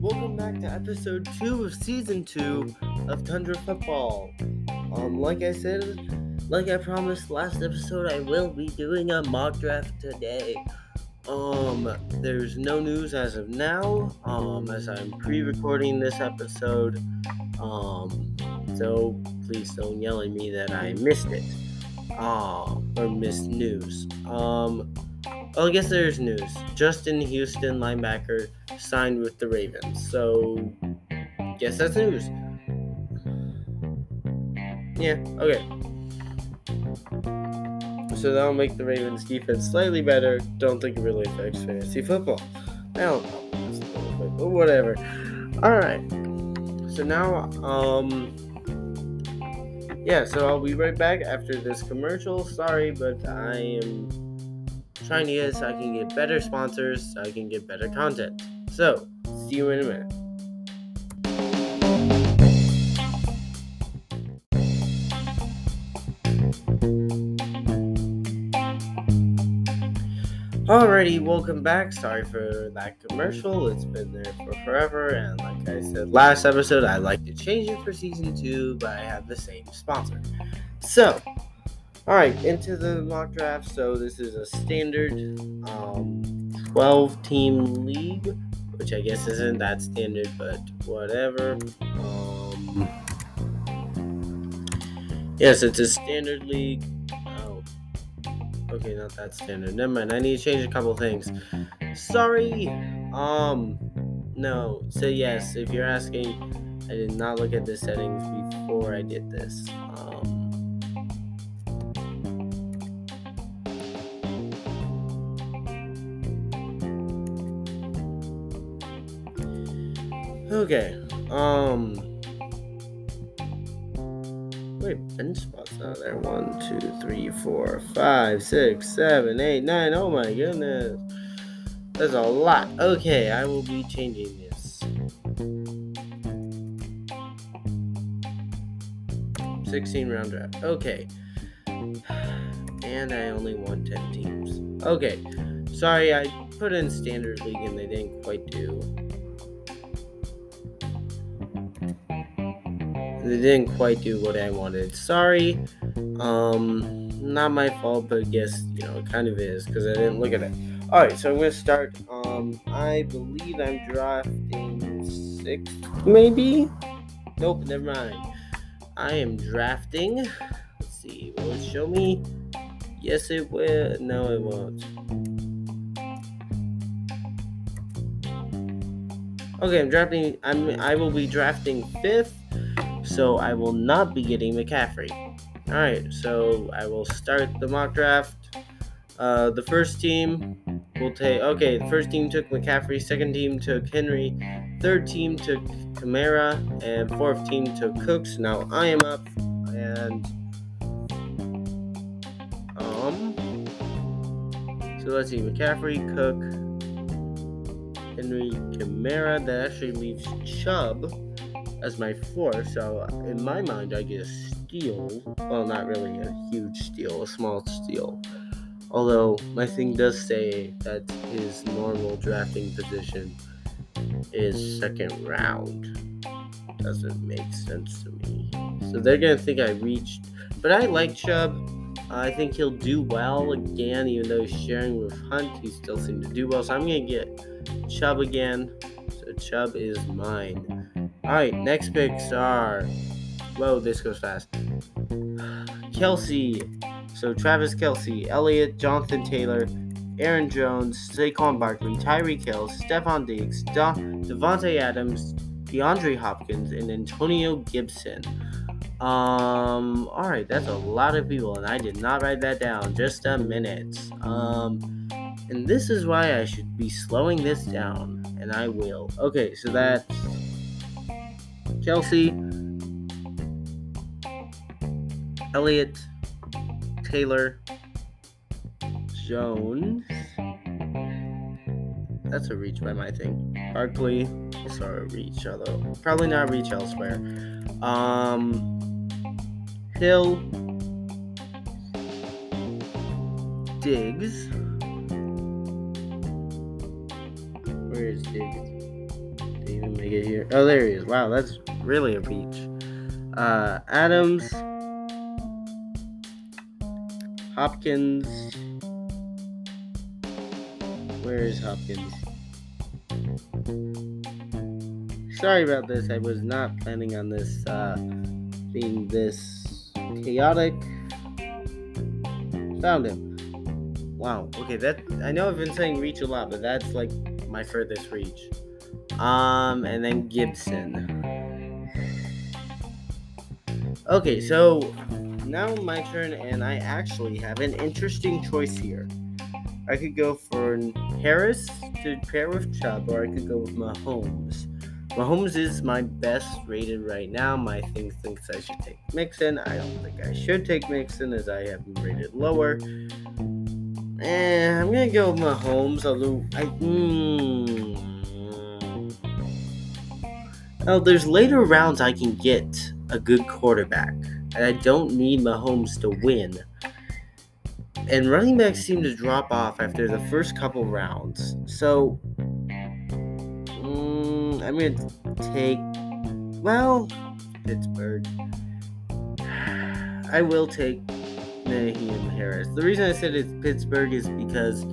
Welcome back to episode two of season two of Tundra Football. Um, like I said, like I promised last episode, I will be doing a mock draft today. Um, there's no news as of now. Um, as I'm pre-recording this episode. Um, so please don't yell at me that I missed it. Um, or missed news. Um, well, I guess there's news. Justin Houston, linebacker, signed with the Ravens. So, guess that's news. Yeah, okay. So that'll make the Ravens defense slightly better. Don't think it really affects fantasy football. I don't know. But whatever. Alright. So now, um yeah, so I'll be right back after this commercial. Sorry, but I am to get so I can get better sponsors, so I can get better content. So, see you in a minute. Alrighty, welcome back. Sorry for that commercial. It's been there for forever, and like I said last episode, I'd like to change it for season two, but I have the same sponsor. So, alright, into the mock draft. So this is a standard um, 12 team league, which I guess isn't that standard, but whatever. Um, yes, it's a standard league. Oh, okay, not that standard. Never mind. I need to change a couple things. Sorry. Um, no. So yes, if you're asking, I did not look at the settings before I did this. Um, Okay. Um. Wait, bench spots out there. One, two, three, four, five, six, seven, eight, nine. Oh my goodness. That's a lot. Okay, I will be changing this. 16 round draft. Okay. And I only won 10 teams. Okay. Sorry, I put in standard league and they didn't quite do. They didn't quite do what I wanted. Sorry. Um, not my fault, but guess you know, it kind of is because I didn't look at it. All right, so I'm gonna start. Um, I believe I'm drafting sixth, maybe. Nope, never mind. I am drafting. Let's see. Will it show me? Yes, it will. No, it won't. Okay, I'm drafting. I'm. I will be drafting fifth so I will not be getting McCaffrey. Alright, so I will start the mock draft. Uh, the first team will take. Okay, the first team took McCaffrey, second team took Henry, third team took Kamara, and fourth team took Cooks. Now I am up, and. Um. So let's see McCaffrey, Cook, Henry, Kamara. That actually leaves Chubb as my fourth. So in my mind, I get a steal. Well, not really a huge steal, a small steal. Although my thing does say that his normal drafting position is second round. Doesn't make sense to me. So they're gonna think I reached. But I like Chubb. I think he'll do well again, even though he's sharing with Hunt. He still seems to do well. So I'm gonna get Chubb again. So Chubb is mine. Alright, next picks are. Whoa, this goes fast. Kelce. So Travis Kelce, Elliott, Jonathan Taylor, Aaron Jones, Saquon Barkley, Tyreek Hill, Stefon Diggs, De- Davante Adams, DeAndre Hopkins, and Antonio Gibson. Um, alright, that's a lot of people, and I did not write that down. Just a minute. Um, and this is why I should be slowing this down, and I will. Okay, so that's Kelce, Elliott, Taylor, Jones. That's a reach by my thing. Barkley. Sorry, reach, although probably not reach elsewhere. Um, Hill, Diggs, Where's David? Did make it here? Oh, there he is. Wow, that's really a reach. Uh, Adams, Hopkins. Where is Hopkins? Sorry about this. I was not planning on this uh, being this chaotic. Found him. Wow. Okay, that I know I've been saying reach a lot, but that's like my furthest reach. Um, and then Gibson. Okay, so now my turn, and I actually have an interesting choice here. I could go for Harris to pair with Chubb, or I could go with Mahomes. Mahomes is my best rated right now. My thing thinks I should take Mixon. I don't think I should take Mixon as I have him rated lower. And I'm gonna go with Mahomes, although I. Mm, well, there's later rounds I can get a good quarterback, and I don't need Mahomes to win. And running backs seem to drop off after the first couple rounds. So I'm going to take, well, Pittsburgh. I will take Nyheim Harris. The reason I said it's Pittsburgh is because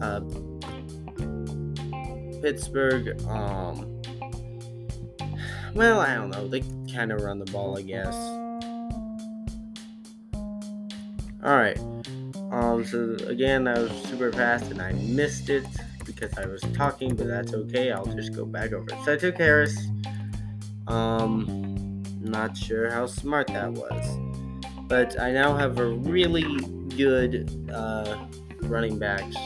uh, Pittsburgh, um, well, I don't know. They kind of run the ball, I guess. All right. Um, so again, that was super fast and I missed it because I was talking, but that's okay. I'll just go back over it. So I took Harris. Um, not sure how smart that was, but I now have a really good uh, running backs,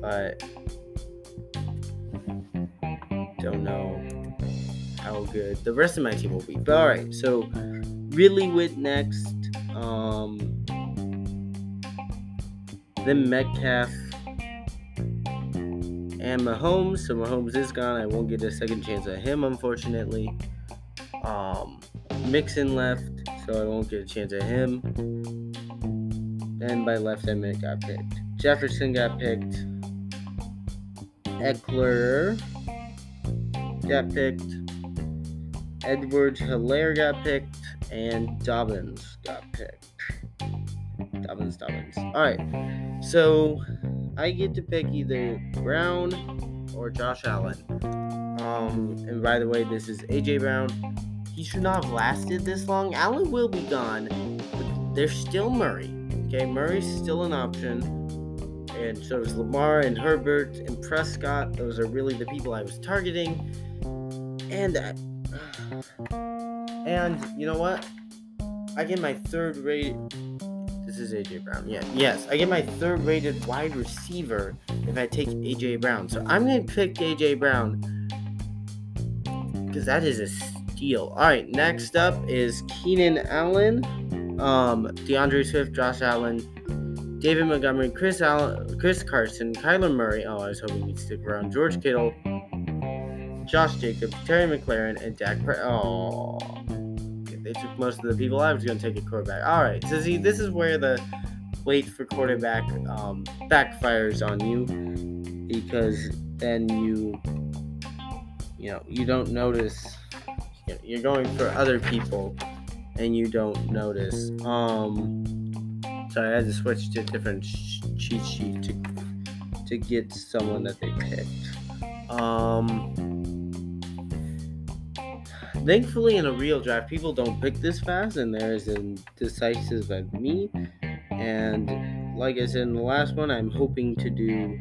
but good the rest of my team will be. But all right, so really with next, um, then Metcalf and Mahomes. So Mahomes is gone. I won't get a second chance at him, unfortunately. Um, Mixon left, so I won't get a chance at him. And by left, I meant got picked. Jefferson got picked. Ekeler got picked. Edwards-Helaire got picked. And Dobbins got picked. Dobbins, Dobbins. Alright, so I get to pick either Brown or Josh Allen. Um, and by the way, this is AJ Brown. He should not have lasted this long. Allen will be gone, but there's still Murray. Okay, Murray's still an option. And so is Lamar and Herbert and Prescott. Those are really the people I was targeting. And uh, and you know what? I get my third rate this is AJ Brown. Yeah, yes, I get my third rated wide receiver if I take AJ Brown. So I'm gonna pick AJ Brown because that is a steal. All right, next up is Keenan Allen, um, D'Andre Swift, Josh Allen, David Montgomery, Chris Allen, Chris Carson, Kyler Murray. Oh, I was hoping he'd stick around. George Kittle, Josh Jacobs, Terry McLaurin, and Dak. Pre- oh. They took most of the people I was going to take a quarterback. All right, so see, this is where the wait for quarterback um, backfires on you because then you, you know, you don't notice. You know, you're going for other people and you don't notice. Um, I had to switch to a different sh- cheat sheet to to get someone that they picked. Um Thankfully, in a real draft, people don't pick this fast, and they're as indecisive as me. And like I said in the last one, I'm hoping to do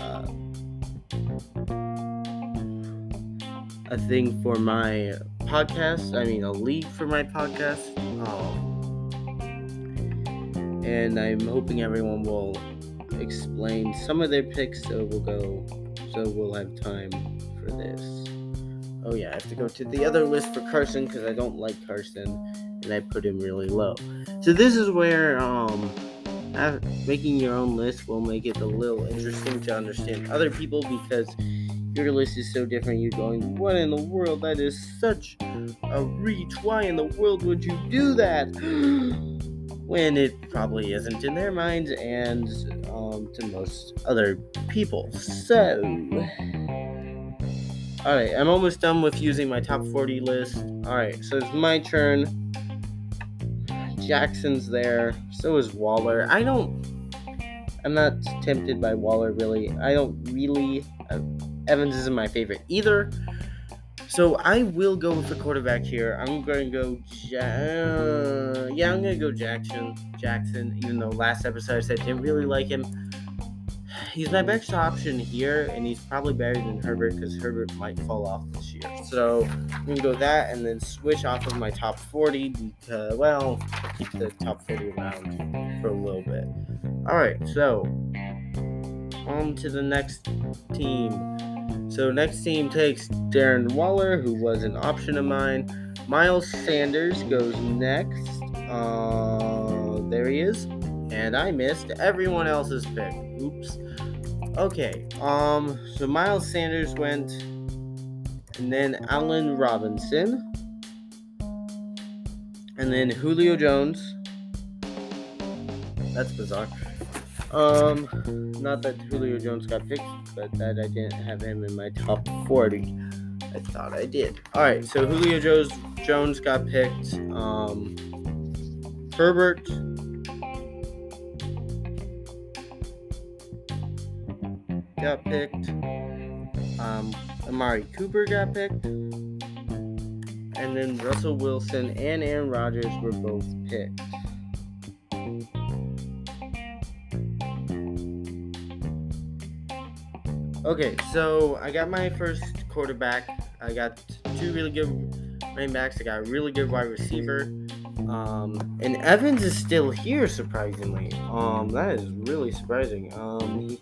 uh, a thing for my podcast. I mean, a league for my podcast. Um, and I'm hoping everyone will explain some of their picks, so we'll go, so we'll have time for this. Oh yeah, I have to go to the other list for Carson because I don't like Carson, and I put him really low. So this is where um, making your own list will make it a little interesting to understand other people because your list is so different. You're going, what in the world? That is such a reach. Why in the world would you do that? when it probably isn't in their minds and um, to most other people. So, alright, I'm almost done with using my top 40 list. Alright, so it's my turn. Jackson's there, so is Waller. I don't. I'm not tempted by Waller really. I don't really. Uh, Evans isn't my favorite either. So I will go with the quarterback here. I'm going to go. Ja- yeah, I'm going to go Jackson. Jackson. Even though last episode I said I didn't really like him, he's my best option here, and he's probably better than Herbert because Herbert might fall off this year. So I'm gonna go that, and then switch off of my top 40 because well, keep the top 40 around for a little bit. All right, so on to the next team. So next team takes Darren Waller, who was an option of mine. Miles Sanders goes next. Uh, there he is. And I missed everyone else's pick. Oops. Okay. Um. So Miles Sanders went, and then Allen Robinson, and then Julio Jones. That's bizarre. Um, not that Julio Jones got picked, but that I didn't have him in my top 40. I thought I did. All right, so Julio Jones Jones got picked. Um, Herbert. Got picked. Um, Amari Cooper got picked. And then Russell Wilson and Aaron Rodgers were both picked. Okay, so I got my first quarterback. I got two really good running backs. I got a really good wide receiver. Um, and Evans is still here, surprisingly. Um, that is really surprising. Um,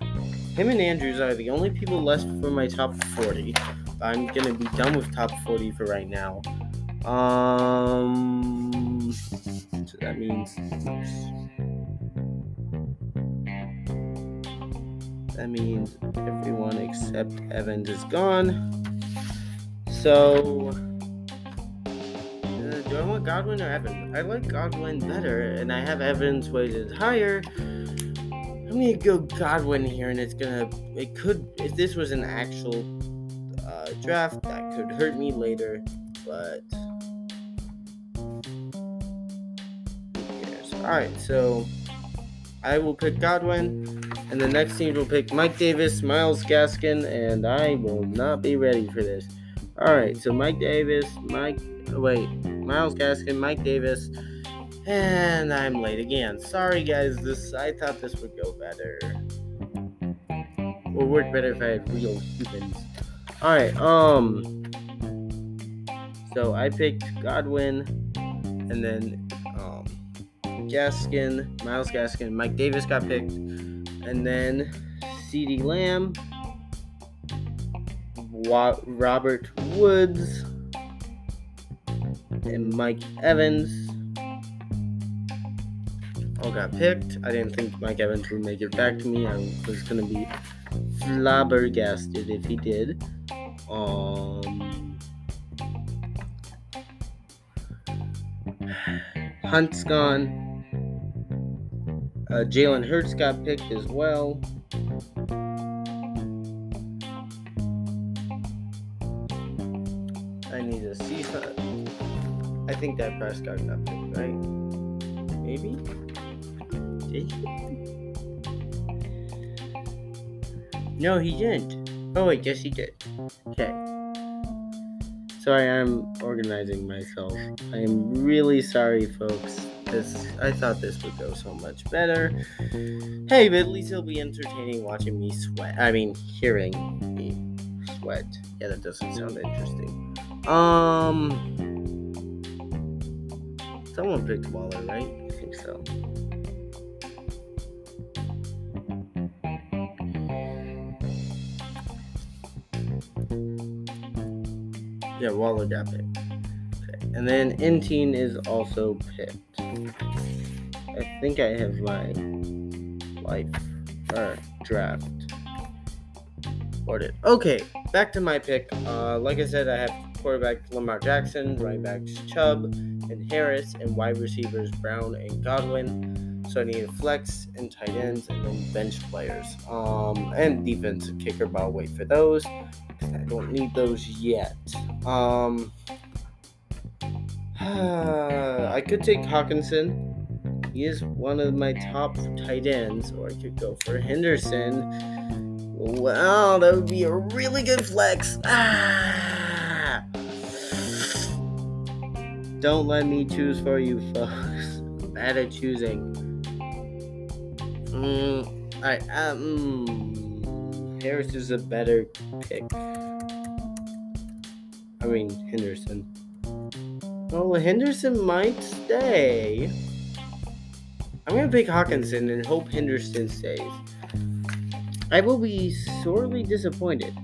him and Andrews are the only people left for my top 40. I'm gonna be done with top 40 for right now. Um, so that means. That means everyone except Evans is gone. So, uh, do I want Godwin or Evans? I like Godwin better, and I have Evans weighted higher. I'm gonna go Godwin here, and it's gonna. It could. If this was an actual uh, draft, that could hurt me later, but. Who? Alright, so. I will pick Godwin. And the next team will pick Mike Davis, Miles Gaskin, and I will not be ready for this. All right, so Mike Davis, Mike, wait, Miles Gaskin, Mike Davis, and I'm late again. Sorry, guys. This I thought this would go better, or work better if I had real humans. All right, um, so I picked Godwin, and then um, Gaskin, Miles Gaskin, Mike Davis got picked. And then CeeDee Lamb, Robert Woods, and Mike Evans all got picked. I didn't think Mike Evans would make it back to me. I was to be flabbergasted if he did. Um, Hunt's gone. Uh, Jalen Hurts got picked as well. I need to see. I think that Prescott got picked, right? Maybe. No, he didn't. Oh wait, yes he did. Okay. Sorry, I'm organizing myself. I am really sorry, folks. This I thought this would go so much better. Hey, but at least it'll be entertaining watching me sweat. I mean, hearing me sweat. Yeah, that doesn't sound interesting. Um, someone picked Waller, right? I think so. Yeah, Waller got picked. Okay. And then Intine is also picked. I think I have my life or draft ordered. Okay, back to my pick. Uh, like I said, I have quarterback Lamar Jackson, running backs Chubb, and Harris, and wide receivers Brown and Godwin. So I need flex and tight ends, and then bench players. Um, and defensive kicker, but I'll wait for those. I don't need those yet. Um, I could take Hockenson. He is one of my top tight ends, or I could go for Henderson. Wow, that would be a really good flex. Ah! Don't let me choose for you, folks. Bad at choosing. Mm, Alright, um, Harris is a better pick. I mean, Henderson. Well, Henderson might stay. I'm gonna pick Hockenson and hope Henderson stays. I will be sorely disappointed,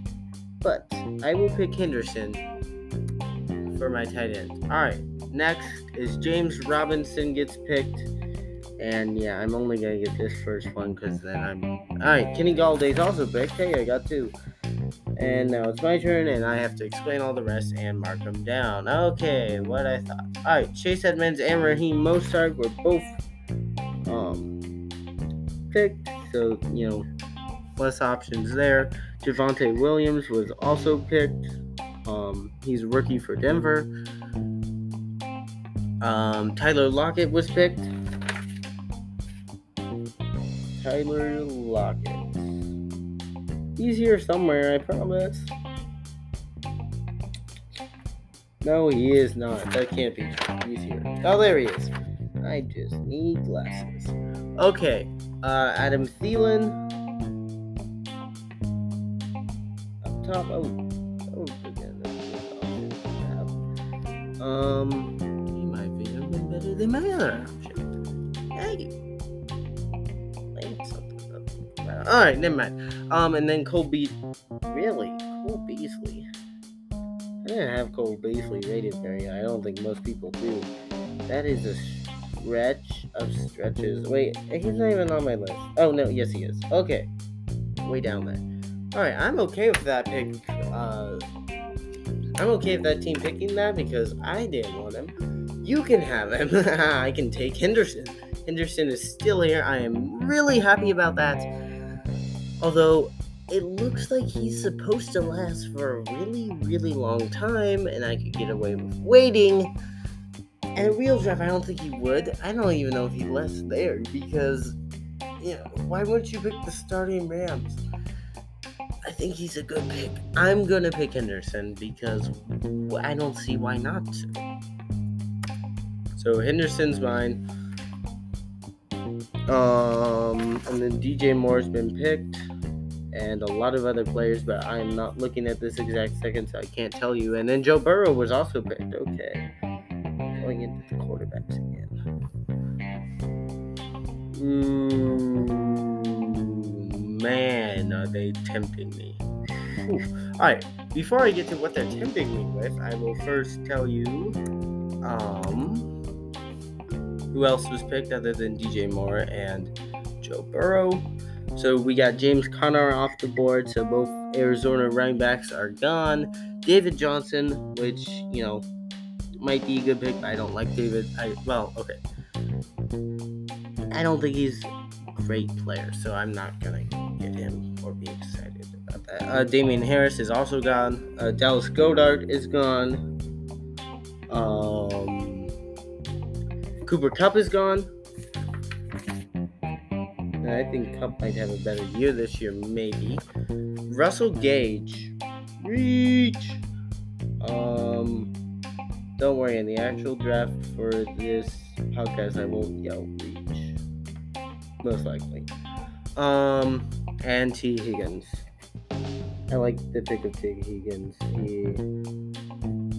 but I will pick Henderson for my tight end. Alright, next is James Robinson gets picked. And yeah, I'm only gonna get this first one because then I'm. Alright, Kenny Golladay's also picked. Hey, I got two. And now it's my turn, and I have to explain all the rest and mark them down. Okay, what I thought. Alright, Chase Edmonds and Raheem Mostert were both um, picked, so you know, less options there. Javonte Williams was also picked. Um, he's a rookie for Denver. Um, Tyler Lockett was picked. Tyler Lockett. He's here somewhere, I promise. No, he is not. That can't be true. He's here. Oh, there he is. I just need glasses. Okay, uh, Adam Thielen. Up top. Oh, oh, again. Um, he might be better than my other All right, never mind. Um, and then Cole Be- really Cole Beasley. I didn't have Cole Beasley rated very. I don't think most people do. That is a stretch of stretches. Wait, he's not even on my list. Oh no, yes he is. Okay, way down there. All right, I'm okay with that pick. Uh, I'm okay with that team picking that because I didn't want him. You can have him. I can take Henderson. Henderson is still here. I am really happy about that. Although it looks like he's supposed to last for a really, really long time, and I could get away with waiting. And a real draft, I don't think he would. I don't even know if he lasts there because, you know, why wouldn't you pick the starting Rams? I think he's a good pick. I'm gonna pick Henderson because I don't see why not. So Henderson's mine. Um, and then DJ Moore's been picked, and a lot of other players, but I'm not looking at this exact second, so I can't tell you. And then Joe Burrow was also picked. Okay, going into the quarterbacks again. Mm, man, are they tempting me? All right. Before I get to what they're tempting me with, I will first tell you, um, who else was picked other than DJ Moore and Joe Burrow. So we got James Conner off the board. So both Arizona running backs are gone. David Johnson, which you know might be a good pick. I don't like David. I well, okay. I don't think he's a great player, so I'm not gonna get him or be excited about that. Uh, Damien Harris is also gone. Uh, Dallas Goedert is gone. Um, Cooper Kupp is gone. And I think Cup might have a better year this year, maybe. Russell Gage, reach. Um, don't worry. In the actual draft for this podcast, I won't yell reach, most likely. Um, and Tee Higgins. I like the pick of Tee Higgins. He,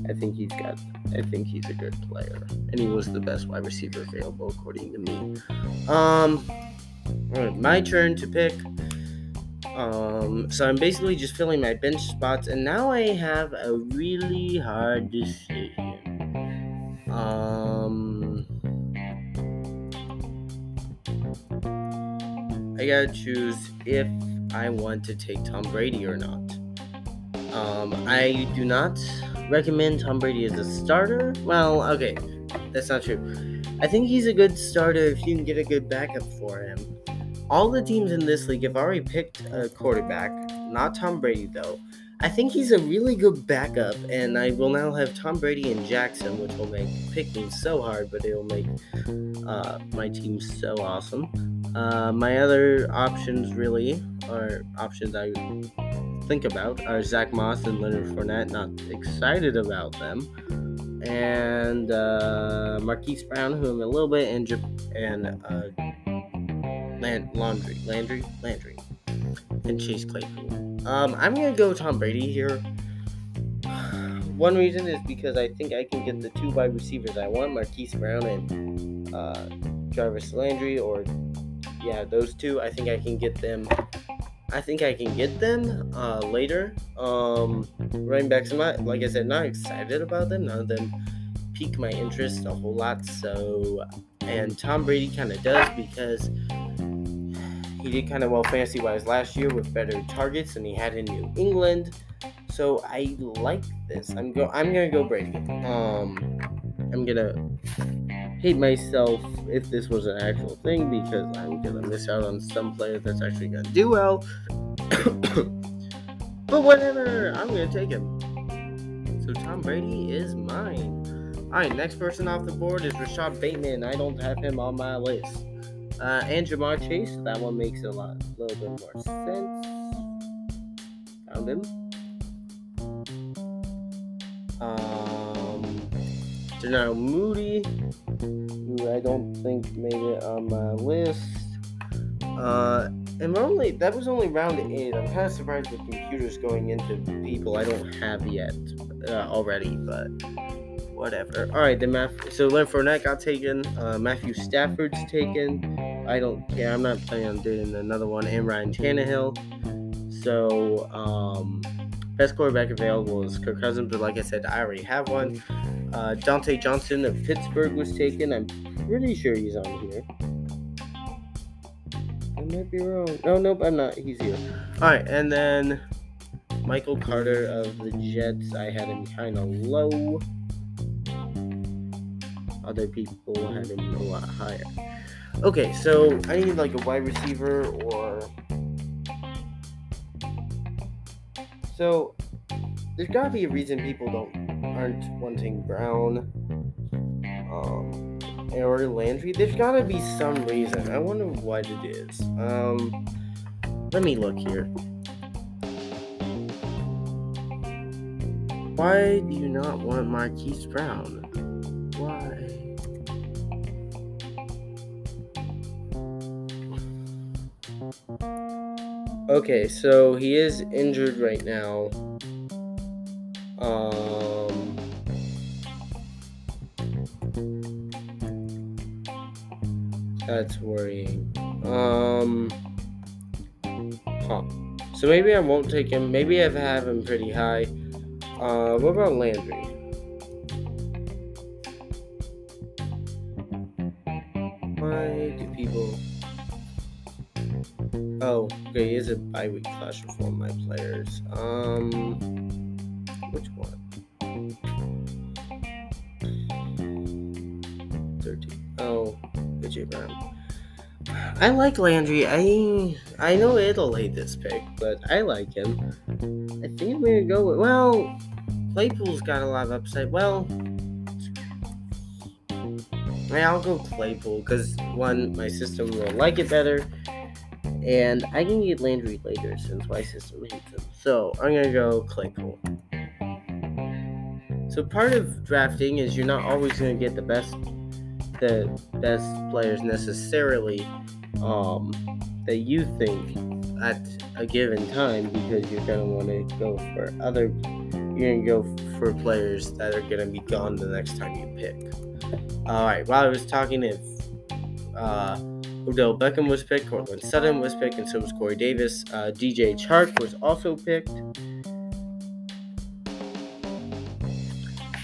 I think he's got. I think he's a good player, and he was the best wide receiver available according to me. Um. My turn to pick. Um, so I'm basically just filling my bench spots, and now I have a really hard decision. Um, I gotta choose if I want to take Tom Brady or not. Um, I do not recommend Tom Brady as a starter. Well, okay, that's not true. I think he's a good starter if you can get a good backup for him. All the teams in this league have already picked a quarterback, not Tom Brady though. I think he's a really good backup, and I will now have Tom Brady and Jackson, which will make picking so hard, but it will make uh, my team so awesome. Uh, my other options, really, are options I think about, are Zach Moss and Leonard Fournette. Not excited about them. And uh, Marquise Brown, who I'm a little bit injured, and uh, Land- Laundry, Landry, Landry, and Chase Claypool. Um, I'm gonna go Tom Brady here. One reason is because I think I can get the two wide receivers I want, Marquise Brown and uh, Jarvis Landry, or yeah, those two. I think I can get them. I think I can get them uh, later. Um, running backs, I'm not, like I said, not excited about them. None of them pique my interest a whole lot. So, and Tom Brady kind of does because he did kind of well fantasy wise last year with better targets than he had in New England. So I like this. I'm go. I'm gonna go Brady. Um, I'm gonna hate myself if this was an actual thing because I'm gonna miss out on some player that's actually gonna do well. but whatever, I'm gonna take him. So Tom Brady is mine. Alright, next person off the board is Rashod Bateman. I don't have him on my list. Uh, and Ja'Marr Chase, that one makes a lot, a little bit more sense. Found him. Um, Darnell Mooney, who I don't think made it on my list. Uh, and we're only that was only round eight. I'm kind of surprised the computers going into people I don't have yet uh, already, but whatever. All right, then Matthew. So Leonard Fournette got taken. Uh, Matthew Stafford's taken. I don't care. I'm not planning on doing another one. And Ryan Tannehill. So um, best quarterback available is Kirk Cousins, but like I said, I already have one. Uh, Diontae Johnson of Pittsburgh was taken. I'm pretty sure he's on here. I might be wrong. No, nope, I'm not. He's here. All right, and then Michael Carter of the Jets. I had him kind of low. Other people had him a lot higher. Okay, so I need like a wide receiver or. So there's gotta be a reason people don't aren't wanting Brown, um, or Landry. There's gotta be some reason. I wonder what it is. Um, let me look here. Why do you not want Marquise Brown? Why? Okay, so he is injured right now. Um, that's worrying. Um, huh. So maybe I won't take him. Maybe I have him pretty high. Uh, what about Landry? Why do people? Oh, okay, he is a bye-week clash for my players. Um, which one? 13. Oh, AJ Brown. I like Landry. I I know it'll hate this pick, but I like him. I think I'm gonna go with well, Claypool's got a lot of upside. Well, I'll go Claypool because one, my system will like it better, and I can get Landry later since my system hates him. So I'm gonna go Claypool. So part of drafting is you're not always gonna get the best, the best players necessarily, um, that you think at a given time because you're gonna want to go for other. You're gonna go for players that are gonna be gone the next time you pick. All right. While I was talking, if uh, Odell Beckham was picked, Courtland Sutton was picked, and so was Corey Davis. Uh, DJ Chark was also picked,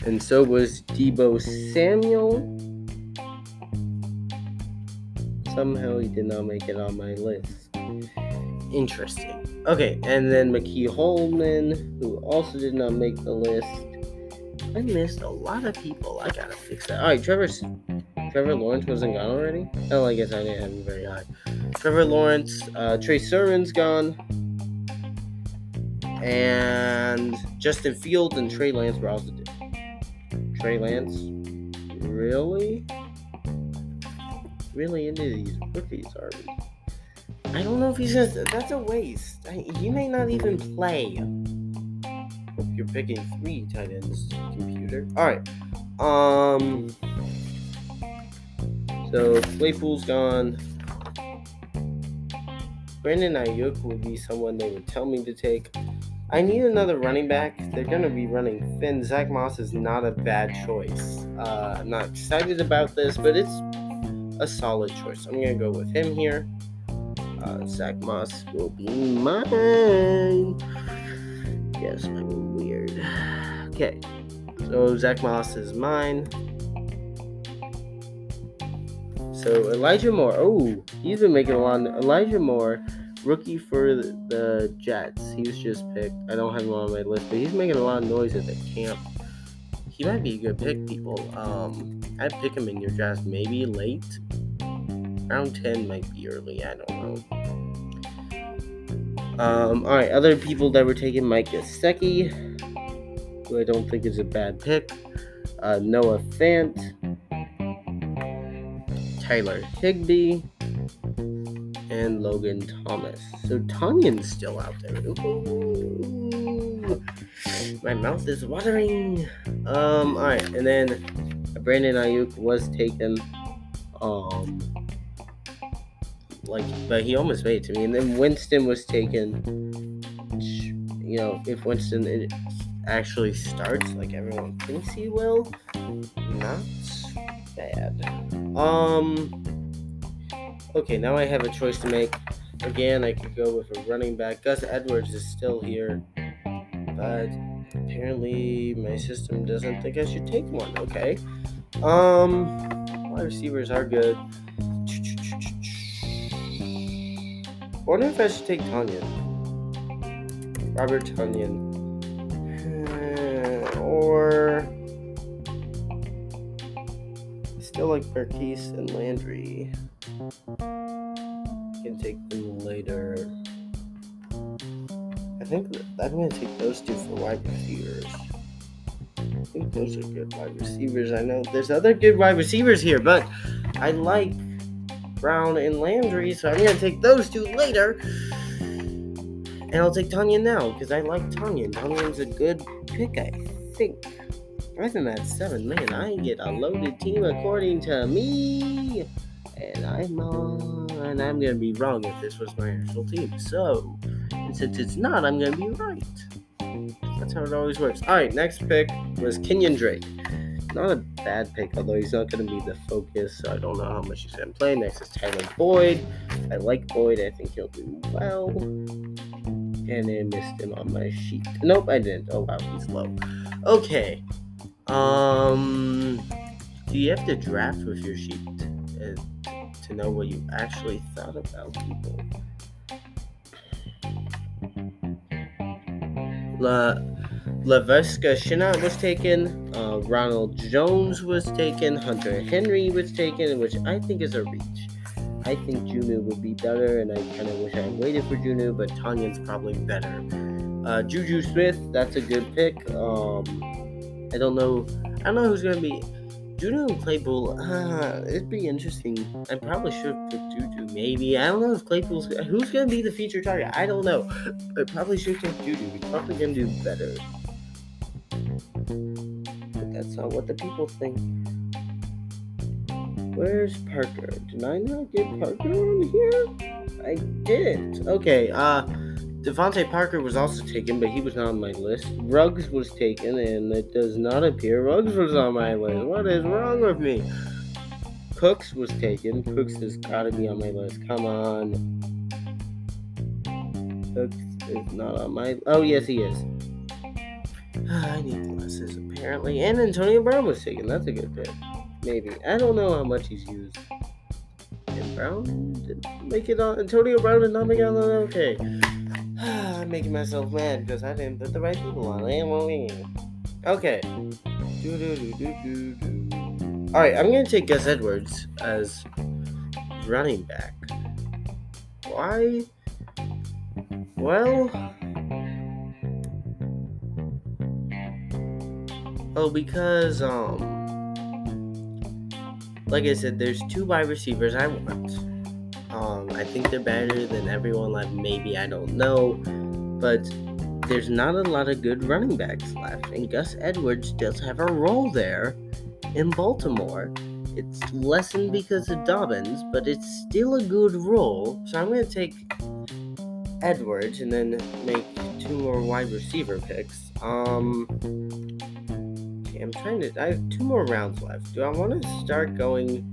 and so was Deebo Samuel. Somehow he did not make it on my list. Interesting. Okay, and then McKee Holman, who also did not make the list. I missed a lot of people. I gotta fix that. All right, Trevor. Trevor Lawrence wasn't gone already. Oh, I guess I didn't have him very high. Trevor Lawrence, uh, Trey Sermon's gone, and Justin Fields and Trey Lance were also. Trey Lance, really, really into these rookies, are we? I don't know if he's just. That's a waste. I, he may not even play. Hope you're picking three tight ends, computer. All right. Um. So Claypool's gone. Brandon Aiyuk would be someone they would tell me to take. I need another running back. They're going to be running Finn. Zach Moss is not a bad choice. Uh, I'm not excited about this, but it's a solid choice. I'm going to go with him here. Uh, Zach Moss will be mine. Yes, I'm weird. Okay, so Zach Moss is mine. So Elijah Moore. Oh, he's been making a lot. Elijah Moore, rookie for the, Jets. He was just picked. I don't have him on my list, but he's making a lot of noise at the camp. He might be a good pick, people. Um, I'd pick him in your draft, maybe late. Round 10 might be early. I don't know. Um, all right, other people that were taken: Mike Gesicki, who I don't think is a bad pick. Uh, Noah Fant, Tyler Higbee, and Logan Thomas. So Tonyan's still out there. Ooh, my mouth is watering. Um, all right, and then Brandon Aiyuk was taken. Um, like, but he almost made it to me. And then Winston was taken. You know, if Winston actually starts like everyone thinks he will, not bad. Um. Okay, now I have a choice to make. Again, I could go with a running back. Gus Edwards is still here, but apparently my system doesn't think I should take one. Okay. Um, wide receivers are good. wonder if I should take Tonyan. Robert Tonyan. or still like Marquise and Landry. Can take them later. I think I'm gonna take those two for wide receivers. I think those are good wide receivers. I know there's other good wide receivers here, but I like Brown and Landry, so I'm gonna take those two later. And I'll take Tonyan now because I like Tonyan. Tonyan's a good pick, I think. Think that's seven. Man, I get a loaded team according to me. And I'm on. And I'm gonna be wrong if this was my actual team. So, and since it's not, I'm gonna be right. That's how it always works. Alright, next pick was Kenyan Drake not a bad pick, although he's not to be the focus, so I don't know how much he's to play. Next is Tyler Boyd. I like Boyd. I think he'll do well. And I missed him on my sheet. Nope, I didn't. Oh, wow, he's low. Okay. Um, do you have to draft with your sheet to, to know what you actually thought about people? La Laviska Shenault was taken, uh, Ronald Jones was taken, Hunter Henry was taken, which I think is a reach. I think Jonnu would be better, and I kind of wish I waited for Jonnu, but Tonyan's probably better. Uh, Juju Smith, that's a good pick. Um, I don't know. I don't know who's gonna be. Juju and Claypool, uh, it'd be interesting. I probably should picked Juju, maybe. I don't know if Claypool's who's gonna be the feature target. I don't know. I probably should pick Juju. He's probably gonna do better. But that's not what the people think. Where's Parker? Did I not get Parker on here? I didn't. Okay, uh, DeVante Parker was also taken, but he was not on my list. Ruggs was taken, and it does not appear Ruggs was on my list. What is wrong with me? Cooks was taken. Cooks has got to be on my list. Come on. Cooks is not on my. Oh yes, he is. I need glasses apparently. And Antonio Brown was taken. That's a good pick. Maybe. I don't know how much he's used. And Brown didn't make it on. Antonio Brown did not make it on. Okay. I'm making myself mad because I didn't put the right people on. Okay. All right, I'm gonna take Gus Edwards as running back. Why? Well, oh, because um, like I said, there's two wide receivers I want. Um, I think they're better than everyone left. Maybe I don't know, but there's not a lot of good running backs left, and Gus Edwards does have a role there in Baltimore. It's lessened because of Dobbins, but it's still a good role. So I'm going to take Edwards and then make two more wide receiver picks. Um, okay, I'm trying to. I have two more rounds left. Do I want to start going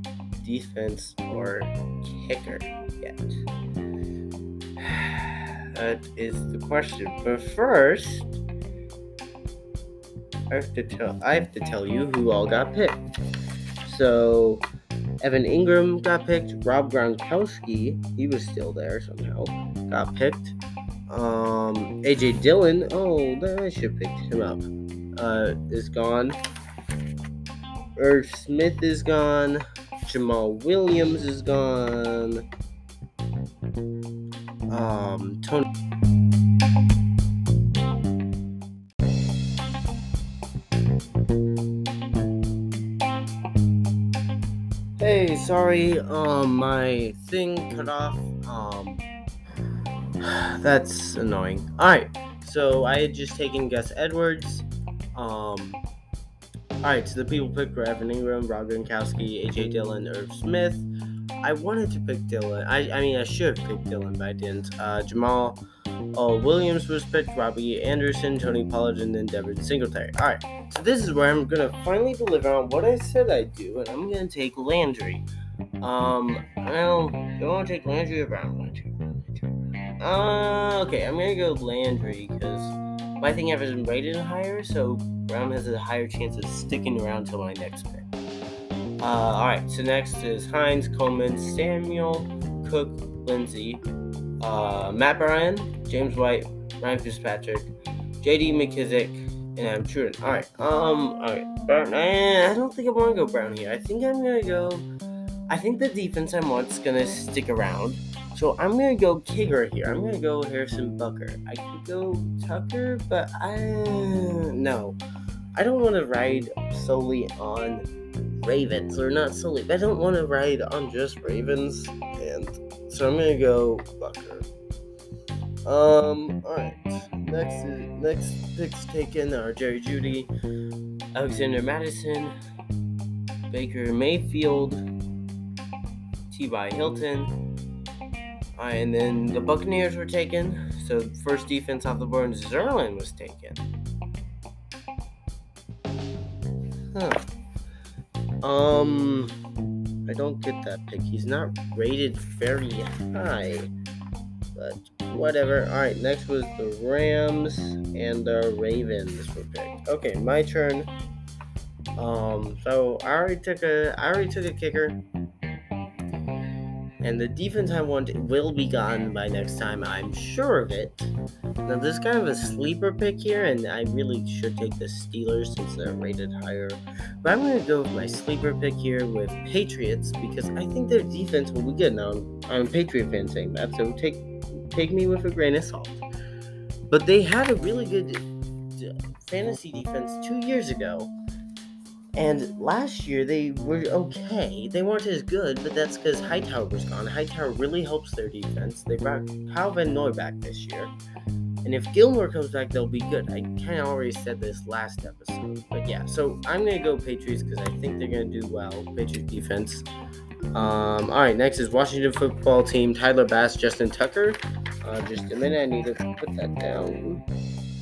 defense or kicker yet? That is the question. But first, I have to tell. I have to tell you who all got picked. So, Evan Engram got picked. Rob Gronkowski, he was still there somehow, got picked. Um, AJ Dillon, oh, I should picked him up. Uh, is gone. Irv Smith is gone. Jamaal Williams is gone. Um, Tony. Hey, sorry, um, my thing cut off. Um, that's annoying. Alright, so I had just taken Gus Edwards. Um, alright, so the people picked were Evan Engram, Rob Gronkowski, AJ Dillon, Irv Smith. I wanted to pick Dillon. I, I mean, I should have picked Dillon, but I didn't. Uh, Jamaal uh, Williams was picked, Robbie Anderson, Tony Pollard, and then Devin Singletary. All right, so this is where I'm gonna finally deliver on what I said I'd do, and I'm gonna take Landry. Um, well, do I want to take Landry or Brown? Uh, okay, I'm gonna go Landry because my thing has been rated higher, so Brown has a higher chance of sticking around till my next pick. Uh, Alright, so next is Hines, Coleman, Samuel, Cook, Lindsay, uh, Matt Bryan, James White, Ryan Fitzpatrick, JD McKissic, and I'm Truden. Alright, um, alright, Brown. Eh, I don't think I want to go Brown here. I think I'm gonna go. I think the defense I want's gonna stick around. So I'm gonna go kicker here. I'm gonna go Harrison Butker. I could go Tucker, but I no. I don't want to ride solely on Ravens, or not solely. I don't want to ride on just Ravens, and so I'm gonna go Butker. Um, alright. Next next picks taken are Jerry Jeudy, Alexander Mattison, Baker Mayfield, T.Y. Hilton. Alright, and then the Buccaneers were taken. So first defense off the board, Zuerlein was taken. Huh. Um, I don't get that pick. He's not rated very high, but whatever. All right, next was the Rams and the Ravens were picked. Okay, my turn. Um, so I already took a I already took a kicker. And the defense I want will be gone by next time, I'm sure of it. Now, this is kind of a sleeper pick here, and I really should take the Steelers since they're rated higher. But I'm going to go with my sleeper pick here with Patriots because I think their defense will be good. Now, I'm a Patriot fan saying that, so take take me with a grain of salt. But they had a really good uh, fantasy defense two years ago and last year they were okay. They weren't as good, but that's because Hightower was gone. Hightower really helps their defense. They brought Kyle Van Noy back this year. And if Gilmore comes back, they'll be good. I kind of already said this last episode. But yeah, so I'm going to go Patriots because I think they're going to do well. Patriots defense. Um, all right, next is Washington football team. Tyler Bass, Justin Tucker. Uh, just a minute, I need to put that down.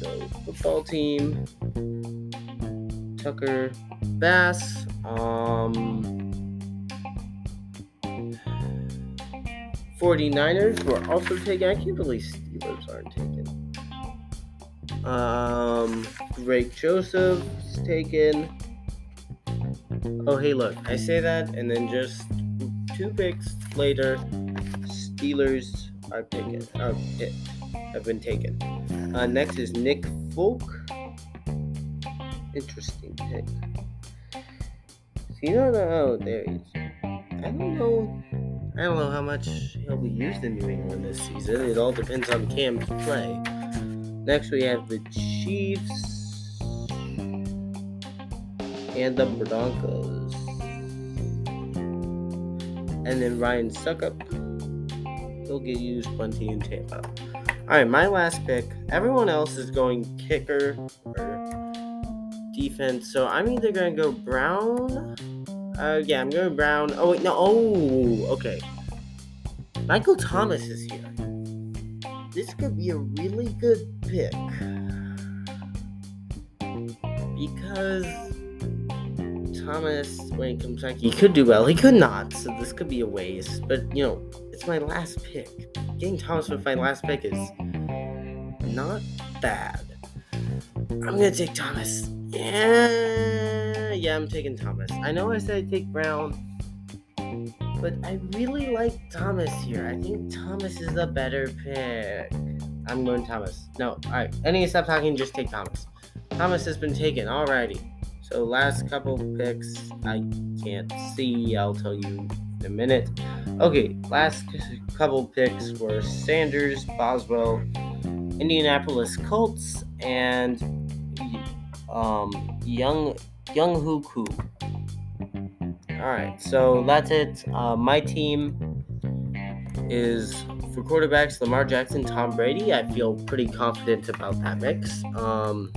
So, football team. Tucker, Bass. Um, 49ers were also taken. I can't believe Steelers aren't taken. Um, Greg Joseph's taken. Oh, hey, look. I say that, and then just two picks later, Steelers are taken. Are picked, have been taken. Uh, next is Nick Folk. Interesting pick. See, no, no, there he is. I don't know. I don't know how much he'll be used in New England this season. It all depends on Cam's play. Next, we have the Chiefs and the Broncos. And then Ryan Succop. He'll get used plenty in Tampa. Alright, my last pick. Everyone else is going kicker or defense. So I'm either to go Brown. Uh, yeah, I'm going Brown. Oh, wait, no. Oh, okay. Michael Thomas is here. This could be a really good pick. Because Thomas, when he comes back, he could do well. He could not, so this could be a waste. But, you know, it's my last pick. Getting Thomas with my last pick is not bad. I'm gonna take Thomas. Yeah, yeah, I'm taking Thomas. I know I said I'd take Brown, but I really like Thomas here. I think Thomas is the better pick. I'm going Thomas. No, alright. I stop talking, just take Thomas. Thomas has been taken, alrighty. So last couple picks, I can't see. I'll tell you in a minute. Okay, last couple picks were Sanders, Boswell, Indianapolis Colts, and um, Young Younghoe All right, so that's it. Uh, my team is for quarterbacks Lamar Jackson, Tom Brady. I feel pretty confident about that mix. Um,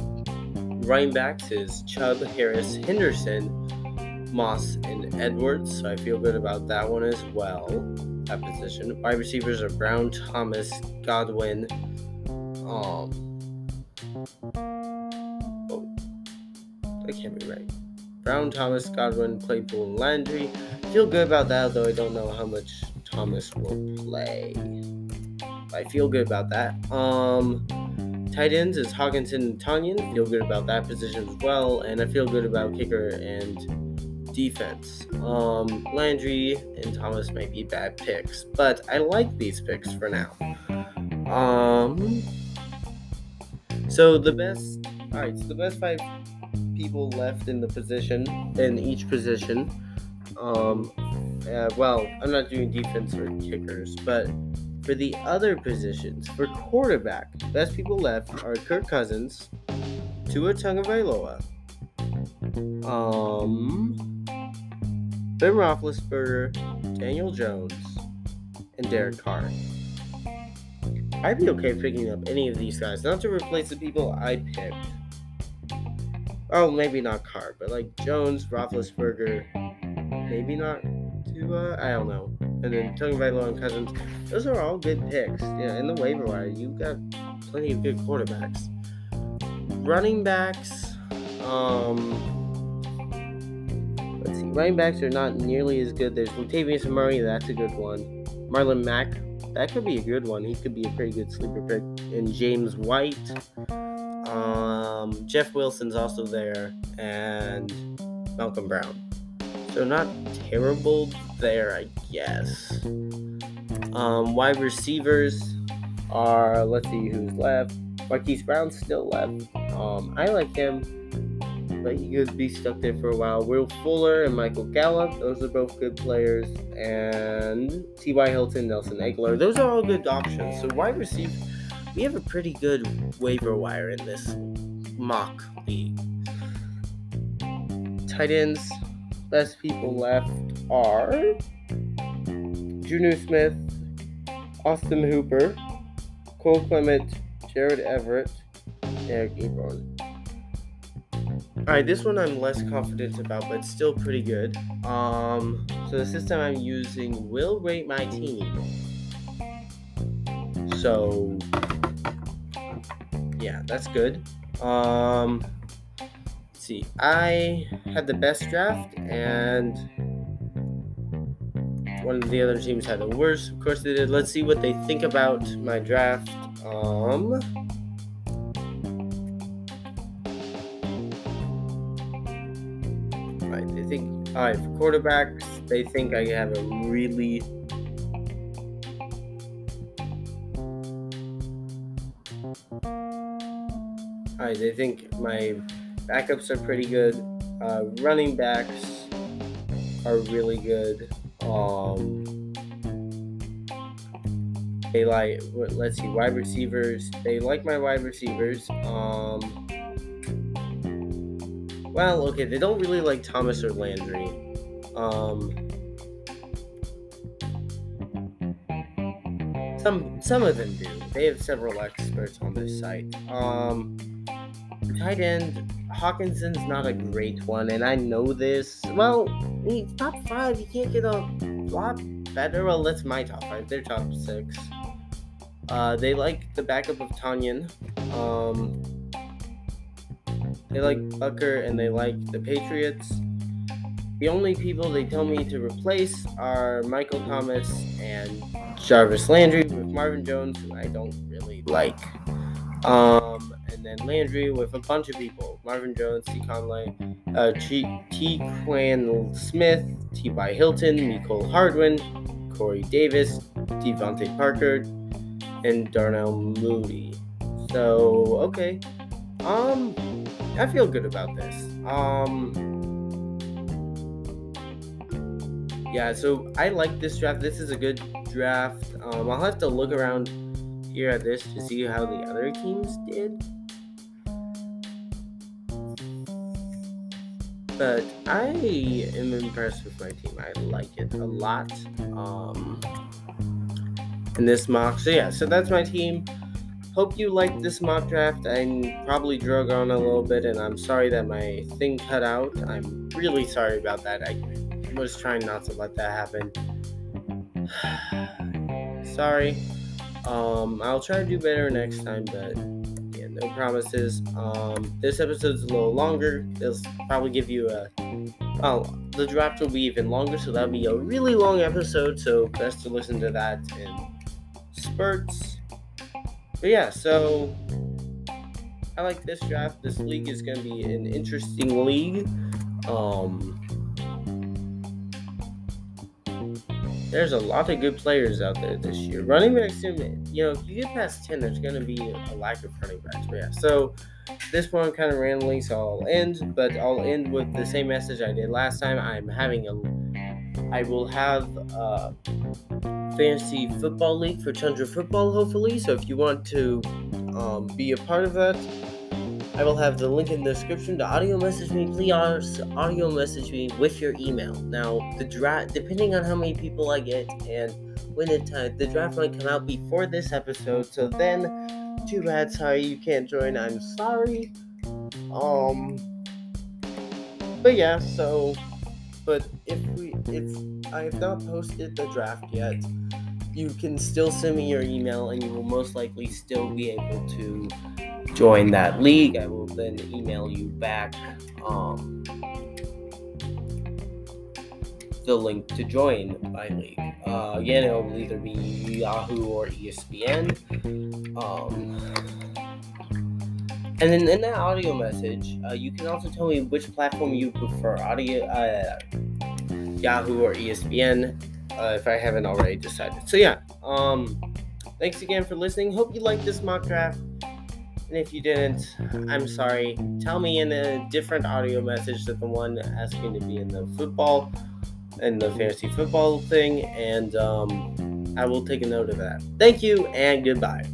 running backs is Chubb, Harris, Henderson, Moss, and Edwards. So I feel good about that one as well. That position. Wide receivers are Brown, Thomas, Godwin. Um. Can't be right. Brown, Thomas, Godwin, Claypool, and Landry. Feel good about that, though I don't know how much Thomas will play. I feel good about that. Um, tight ends is Hockenson and Tonyan. Feel good about that position as well, and I feel good about kicker and defense. Um, Landry and Thomas might be bad picks, but I like these picks for now. Um, so the best, all right, so the best five people left in the position in each position. Um, uh, well, I'm not doing defense or kickers, but for the other positions, for quarterback, best people left are Kirk Cousins, Tua Tagovailoa, um, Ben Roethlisberger, Daniel Jones, and Derek Carr. I'd be okay picking up any of these guys, not to replace the people I picked. Oh, maybe not Carr, but like Jones, Roethlisberger, maybe not Tua. I don't know. And then Tagovailoa and Cousins. Those are all good picks. Yeah, in the waiver wire, you've got plenty of good quarterbacks. Running backs. Um, let's see. Running backs are not nearly as good. There's Latavius Murray. That's a good one. Marlon Mack. That could be a good one. He could be a pretty good sleeper pick. And James White. Um, Jeff Wilson's also there, and Malcolm Brown. So not terrible there, I guess. Um, wide receivers are let's see who's left. Marquise Brown's still left. Um, I like him, but he could be stuck there for a while. Will Fuller and Michael Gallup, those are both good players, and T.Y. Hilton, Nelson Agholor, those are all good options. So wide receiver, we have a pretty good waiver wire in this mock league. Tight ends, best people left are Jonnu Smith, Austin Hooper, Cole Kmet, Gerald Everett, Eric Ebron. Alright, this one I'm less confident about, but still pretty good. Um, so the system I'm using will rate my team. So, yeah, that's good. Um, let's see. I had the best draft, and one of the other teams had the worst. Of course, they did. Let's see what they think about my draft. Um. Right, they think. All right, for quarterbacks, they think I have a really Alright, they think my backups are pretty good. Uh, running backs, are really good. Um, they like let's see wide receivers. They like my wide receivers. Um, well, okay, they don't really like Thomas or Landry. Um, some some of them do. They have several experts on this site. Um, tight end Hockenson's not a great one, and I know this. Well, he's top five. You can't get a lot better. Well, that's my top five. They're top six. Uh, they like the backup of Tonyan. Um, they like Butker, and they like the Patriots. The only people they tell me to replace are Michael Thomas and Jarvis Landry with Marvin Jones, who I don't really like. Um, and then Landry with a bunch of people Marvin Jones, T. Conley, uh, T. Quan Smith, T.Y. Hilton, Mecole Hardman, Corey Davis, DeVante Parker, and Darnell Mooney. So, okay. Um, I feel good about this. Um, yeah, so I like this draft. This is a good draft. Um, I'll have to look around here at this to see how the other teams did. But I am impressed with my team. I like it a lot. Um, in this mock. So yeah, so that's my team. Hope you liked this mock draft. I probably drug on a little bit, and I'm sorry that my thing cut out. I'm really sorry about that. I was trying not to let that happen. sorry. Um, I'll try to do better next time, but promises. Um, this episode's a little longer. It'll probably give you a. Well, the draft will be even longer, so that'll be a really long episode. So best to listen to that in spurts. But yeah, so I like this draft. This league is going to be an interesting league. Um, there's a lot of good players out there this year. Running backs, you know, if you get past 10, there's going to be a lack of running backs. But yeah, so this one kind of randomly, so I'll end, but I'll end with the same message I did last time. I'm having a, I will have a fantasy football league for Tundra Football, hopefully. So if you want to um, be a part of that, I will have the link in the description to audio message me. Please audio message me with your email. Now, the draft, depending on how many people I get and when it uh, the draft might come out before this episode. So then, too bad. Sorry you can't join. I'm sorry. Um, but yeah. So, but if we, if I have not posted the draft yet, you can still send me your email, and you will most likely still be able to join that league, I will then email you back um, the link to join my league. Uh, again, it will either be Yahoo or ESPN. Um, and then in that audio message, uh, you can also tell me which platform you prefer audio, uh, Yahoo or ESPN, uh, if I haven't already decided. So, yeah, um, thanks again for listening. Hope you liked this mock draft. And if you didn't, I'm sorry. Tell me in a different audio message than the one asking to be in the football and the fantasy football thing, and um, I will take a note of that. Thank you and goodbye.